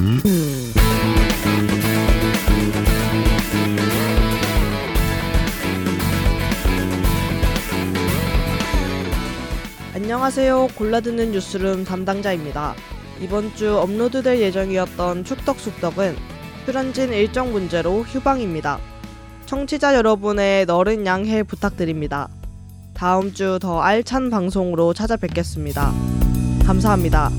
음. 안녕하세요. 골라듣는 뉴스룸 담당자입니다. 이번 주 업로드될 예정이었던 축덕숙덕은 출연진 일정 문제로 휴방입니다. 청취자 여러분의 너른 양해 부탁드립니다. 다음 주 더 알찬 방송으로 찾아뵙겠습니다. 감사합니다.